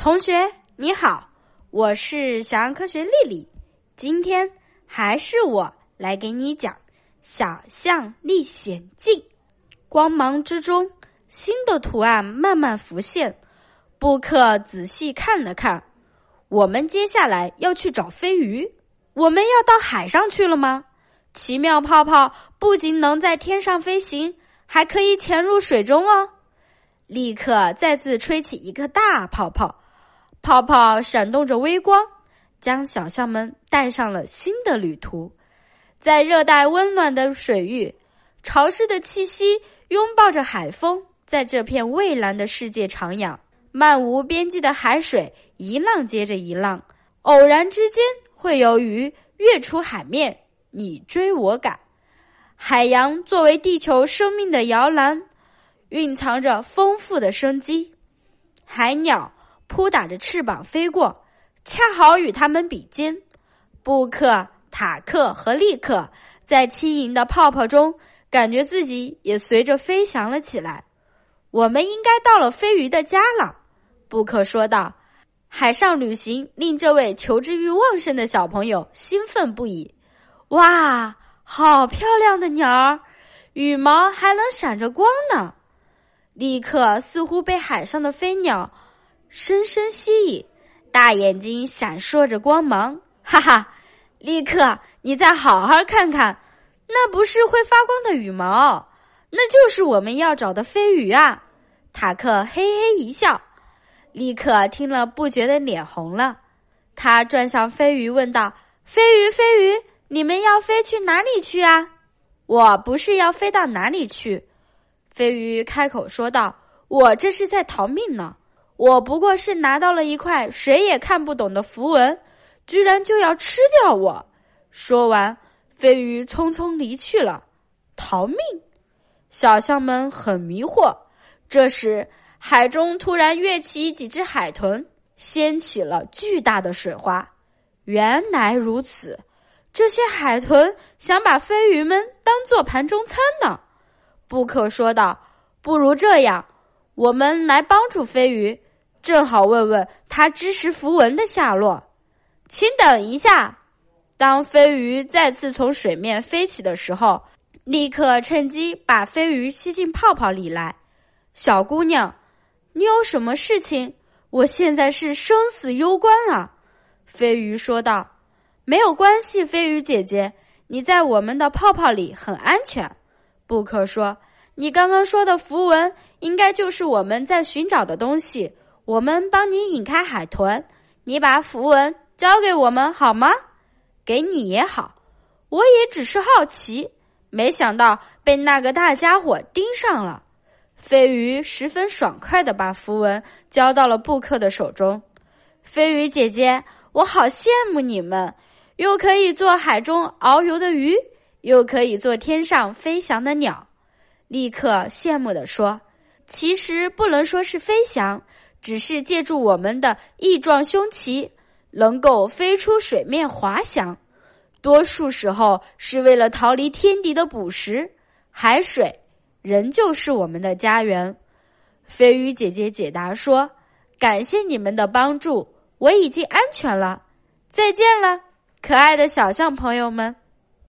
同学你好，我是小羊科学丽丽。今天还是我来给你讲《小象历险记》。光芒之中，新的图案慢慢浮现。布克仔细看了看，我们接下来要去找飞鱼。我们要到海上去了吗？奇妙泡泡不仅能在天上飞行，还可以潜入水中哦！立刻再次吹起一个大泡泡。泡泡闪动着微光，将小象们带上了新的旅途。在热带温暖的水域，潮湿的气息拥抱着海风，在这片蔚蓝的世界徜徉。漫无边际的海水，一浪接着一浪，偶然之间会有鱼跃出海面，你追我赶。海洋作为地球生命的摇篮，蕴藏着丰富的生机。海鸟。扑打着翅膀飞过，恰好与他们比肩。布克、塔克和利克在轻盈的泡泡中，感觉自己也随着飞翔了起来。我们应该到了飞鱼的家了，布克说道。海上旅行令这位求知欲旺盛的小朋友兴奋不已。哇，好漂亮的鸟儿，羽毛还能闪着光呢！立刻似乎被海上的飞鸟。深深吸引，大眼睛闪烁着光芒，哈哈！立刻，你再好好看看，那不是会发光的羽毛，那就是我们要找的飞鱼啊！塔克嘿嘿一笑，立刻听了不觉得脸红了。他转向飞鱼问道：“飞鱼，飞鱼，你们要飞去哪里去啊？”“我不是要飞到哪里去。”飞鱼开口说道：“我这是在逃命呢。”我不过是拿到了一块谁也看不懂的符文，居然就要吃掉我！说完，飞鱼匆匆离去了。逃命！小象们很迷惑。这时，海中突然跃起几只海豚，掀起了巨大的水花。原来如此，这些海豚想把飞鱼们当做盘中餐呢。布克说道：“不如这样，我们来帮助飞鱼。”正好问问他知识符文的下落，请等一下。当飞鱼再次从水面飞起的时候，立刻趁机把飞鱼吸进泡泡里来。小姑娘，你有什么事情？我现在是生死攸关啊！飞鱼说道。没有关系，飞鱼姐姐，你在我们的泡泡里很安全。布克说，你刚刚说的符文应该就是我们在寻找的东西。我们帮你引开海豚，你把符文交给我们好吗？给你也好，我也只是好奇，没想到被那个大家伙盯上了。飞鱼十分爽快的把符文交到了布克的手中。飞鱼姐姐，我好羡慕你们，又可以做海中遨游的鱼，又可以做天上飞翔的鸟。立刻羡慕的说：“其实不能说是飞翔。”只是借助我们的翼状胸鳍，能够飞出水面滑翔。多数时候是为了逃离天敌的捕食。海水仍旧是我们的家园。飞鱼姐姐解答说：“感谢你们的帮助，我已经安全了。再见了，可爱的小象朋友们。”